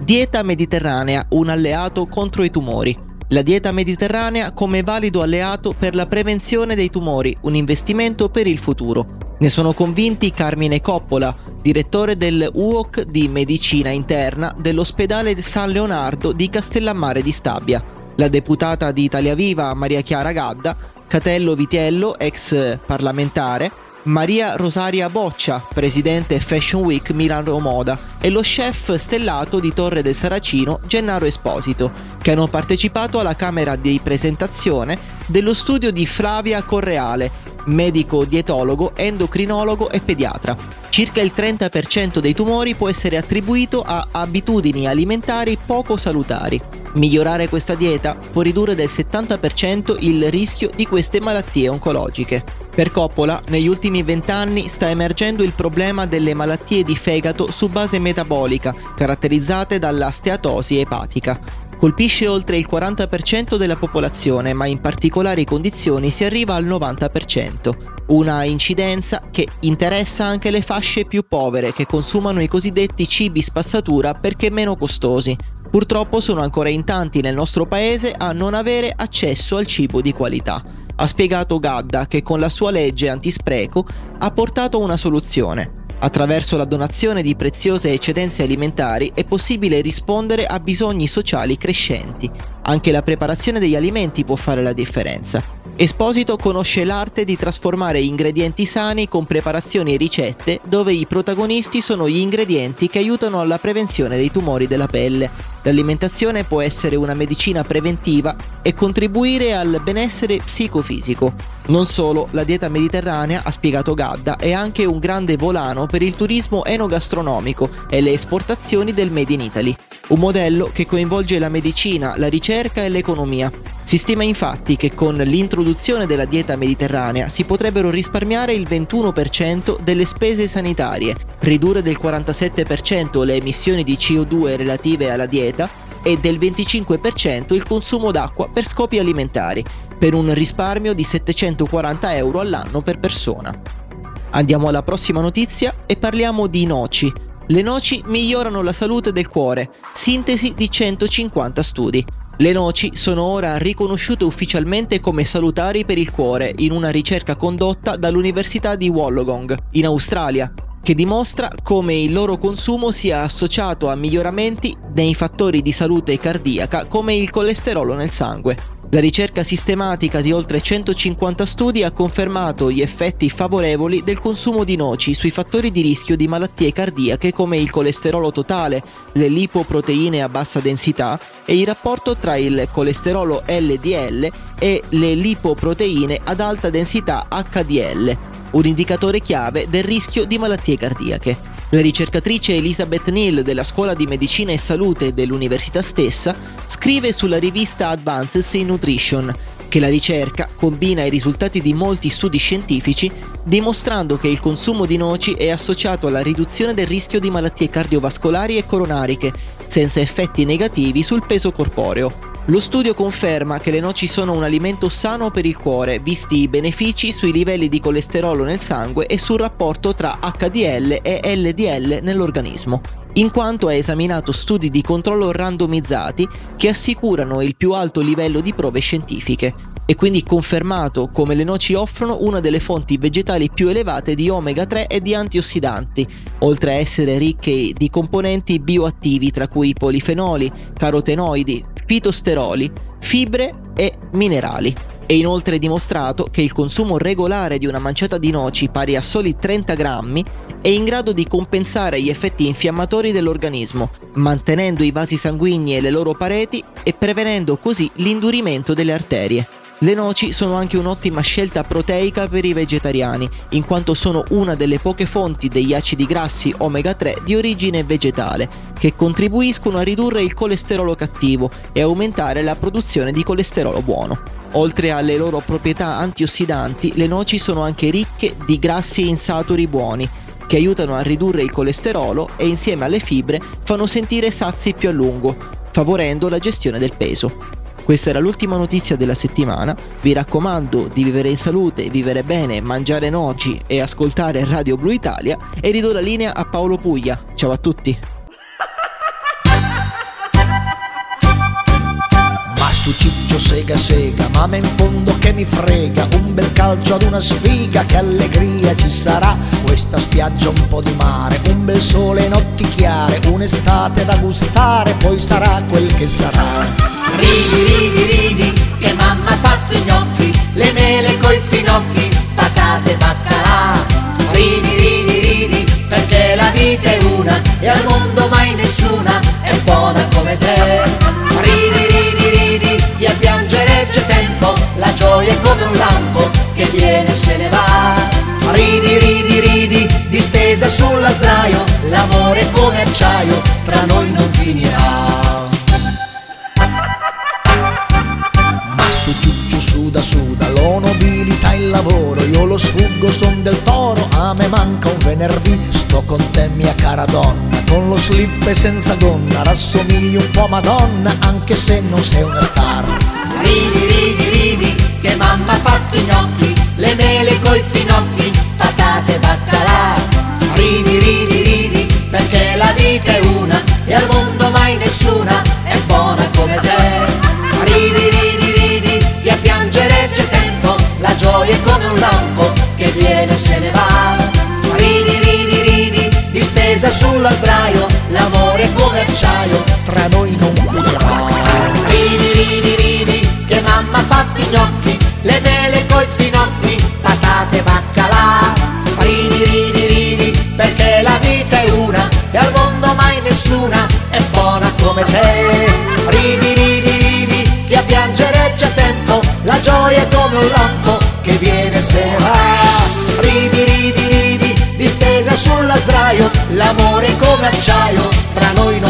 Dieta mediterranea, un alleato contro i tumori. La dieta mediterranea come valido alleato per la prevenzione dei tumori, un investimento per il futuro. Ne sono convinti Carmine Coppola, direttore del UOC di medicina interna dell'ospedale San Leonardo di Castellammare di Stabia. La deputata di Italia Viva Maria Chiara Gadda Catello Vitiello, ex parlamentare, Maria Rosaria Boccia, presidente Fashion Week Milano Moda, e lo chef stellato di Torre del Saracino Gennaro Esposito, che hanno partecipato alla camera di presentazione dello studio di Flavia Correale, medico dietologo, endocrinologo e pediatra. Circa il 30% dei tumori può essere attribuito a abitudini alimentari poco salutari. Migliorare questa dieta può ridurre del 70% il rischio di queste malattie oncologiche. Per Coppola, negli ultimi vent'anni sta emergendo il problema delle malattie di fegato su base metabolica, caratterizzate dalla steatosi epatica. Colpisce oltre il 40% della popolazione, ma in particolari condizioni si arriva al 90%. Una incidenza che interessa anche le fasce più povere che consumano i cosiddetti cibi spazzatura perché meno costosi, Purtroppo sono ancora in tanti nel nostro paese a non avere accesso al cibo di qualità. Ha spiegato Gadda che con la sua legge antispreco ha portato una soluzione. Attraverso la donazione di preziose eccedenze alimentari è possibile rispondere a bisogni sociali crescenti. Anche la preparazione degli alimenti può fare la differenza. Esposito conosce l'arte di trasformare ingredienti sani con preparazioni e ricette dove i protagonisti sono gli ingredienti che aiutano alla prevenzione dei tumori della pelle. L'alimentazione può essere una medicina preventiva e contribuire al benessere psicofisico. Non solo, la dieta mediterranea, ha spiegato Gadda, è anche un grande volano per il turismo enogastronomico e le esportazioni del Made in Italy. Un modello che coinvolge la medicina, la ricerca e l'economia. Si stima infatti che con l'introduzione della dieta mediterranea si potrebbero risparmiare il 21% delle spese sanitarie, ridurre del 47% le emissioni di CO2 relative alla dieta e del 25% il consumo d'acqua per scopi alimentari, per un risparmio di 740 euro all'anno per persona. Andiamo alla prossima notizia e parliamo di noci, le noci migliorano la salute del cuore, sintesi di 150 studi. Le noci sono ora riconosciute ufficialmente come salutari per il cuore in una ricerca condotta dall'Università di Wollongong, in Australia, che dimostra come il loro consumo sia associato a miglioramenti nei fattori di salute cardiaca come il colesterolo nel sangue. La ricerca sistematica di oltre 150 studi ha confermato gli effetti favorevoli del consumo di noci sui fattori di rischio di malattie cardiache come il colesterolo totale, le lipoproteine a bassa densità e il rapporto tra il colesterolo LDL e le lipoproteine ad alta densità HDL, un indicatore chiave del rischio di malattie cardiache. La ricercatrice Elizabeth Neal della Scuola di Medicina e Salute dell'università stessa scrive sulla rivista Advances in Nutrition che la ricerca combina i risultati di molti studi scientifici dimostrando che il consumo di noci è associato alla riduzione del rischio di malattie cardiovascolari e coronariche, senza effetti negativi sul peso corporeo. Lo studio conferma che le noci sono un alimento sano per il cuore, visti i benefici sui livelli di colesterolo nel sangue e sul rapporto tra HDL e LDL nell'organismo, in quanto ha esaminato studi di controllo randomizzati che assicurano il più alto livello di prove scientifiche, e quindi confermato come le noci offrono una delle fonti vegetali più elevate di omega 3 e di antiossidanti, oltre a essere ricche di componenti bioattivi tra cui polifenoli, carotenoidi, fitosteroli, fibre e minerali. È inoltre dimostrato che il consumo regolare di una manciata di noci pari a soli 30 grammi è in grado di compensare gli effetti infiammatori dell'organismo, mantenendo i vasi sanguigni e le loro pareti e prevenendo così l'indurimento delle arterie. Le noci sono anche un'ottima scelta proteica per i vegetariani, in quanto sono una delle poche fonti degli acidi grassi omega 3 di origine vegetale, che contribuiscono a ridurre il colesterolo cattivo e aumentare la produzione di colesterolo buono. Oltre alle loro proprietà antiossidanti, le noci sono anche ricche di grassi insaturi buoni, che aiutano a ridurre il colesterolo e insieme alle fibre fanno sentire sazi più a lungo, favorendo la gestione del peso. Questa era l'ultima notizia della settimana. Vi raccomando di vivere in salute, vivere bene, mangiare noci e ascoltare Radio Blu Italia e ridò la linea a Paolo Puglia. Ciao a tutti. tu ciccio sega sega, ma in fondo che mi frega, un bel calcio ad una sfiga, che allegria ci sarà, questa spiaggia un po' di mare, un bel sole notti chiare, un'estate da gustare, poi sarà quel che sarà. Ridi, ridi, ridi, che mamma ha fatto i gnocchi, le mele coi finocchi, patate e baccalà. Ridi, ridi, ridi, perché la vita è una e al mondo mai nessuna è buona come te. gioia è come un lampo che viene e se ne va. Ridi, ridi, ridi, distesa sulla sdraio, l'amore come acciaio, tra noi non finirà. Ma sto ciuccio suda suda, l'ho nobilità il lavoro, io lo sfuggo, son del toro, a me manca un venerdì, sto con te mia cara donna, con lo slip e senza gonna, rassomigli un po' Madonna, anche se non sei una star. Ridi, ridi, ridi, che mamma ha fatto i gnocchi, le mele coi finocchi, patate e baccalà. È come acciaio, tra noi non finirà. Ridi, ridi, ridi, che mamma i gnocchi, le mele coi finocchi, patate, baccalà. Ridi, ridi, ridi, perché la vita è una e al mondo mai nessuna è buona come te. Ridi, ridi, ridi, che a piangere c'è tempo, la gioia è come un lampo che viene e se ne va. Ridi, ridi, ridi, distesa sulla sdraio, l'amore come acciaio, tra noi non.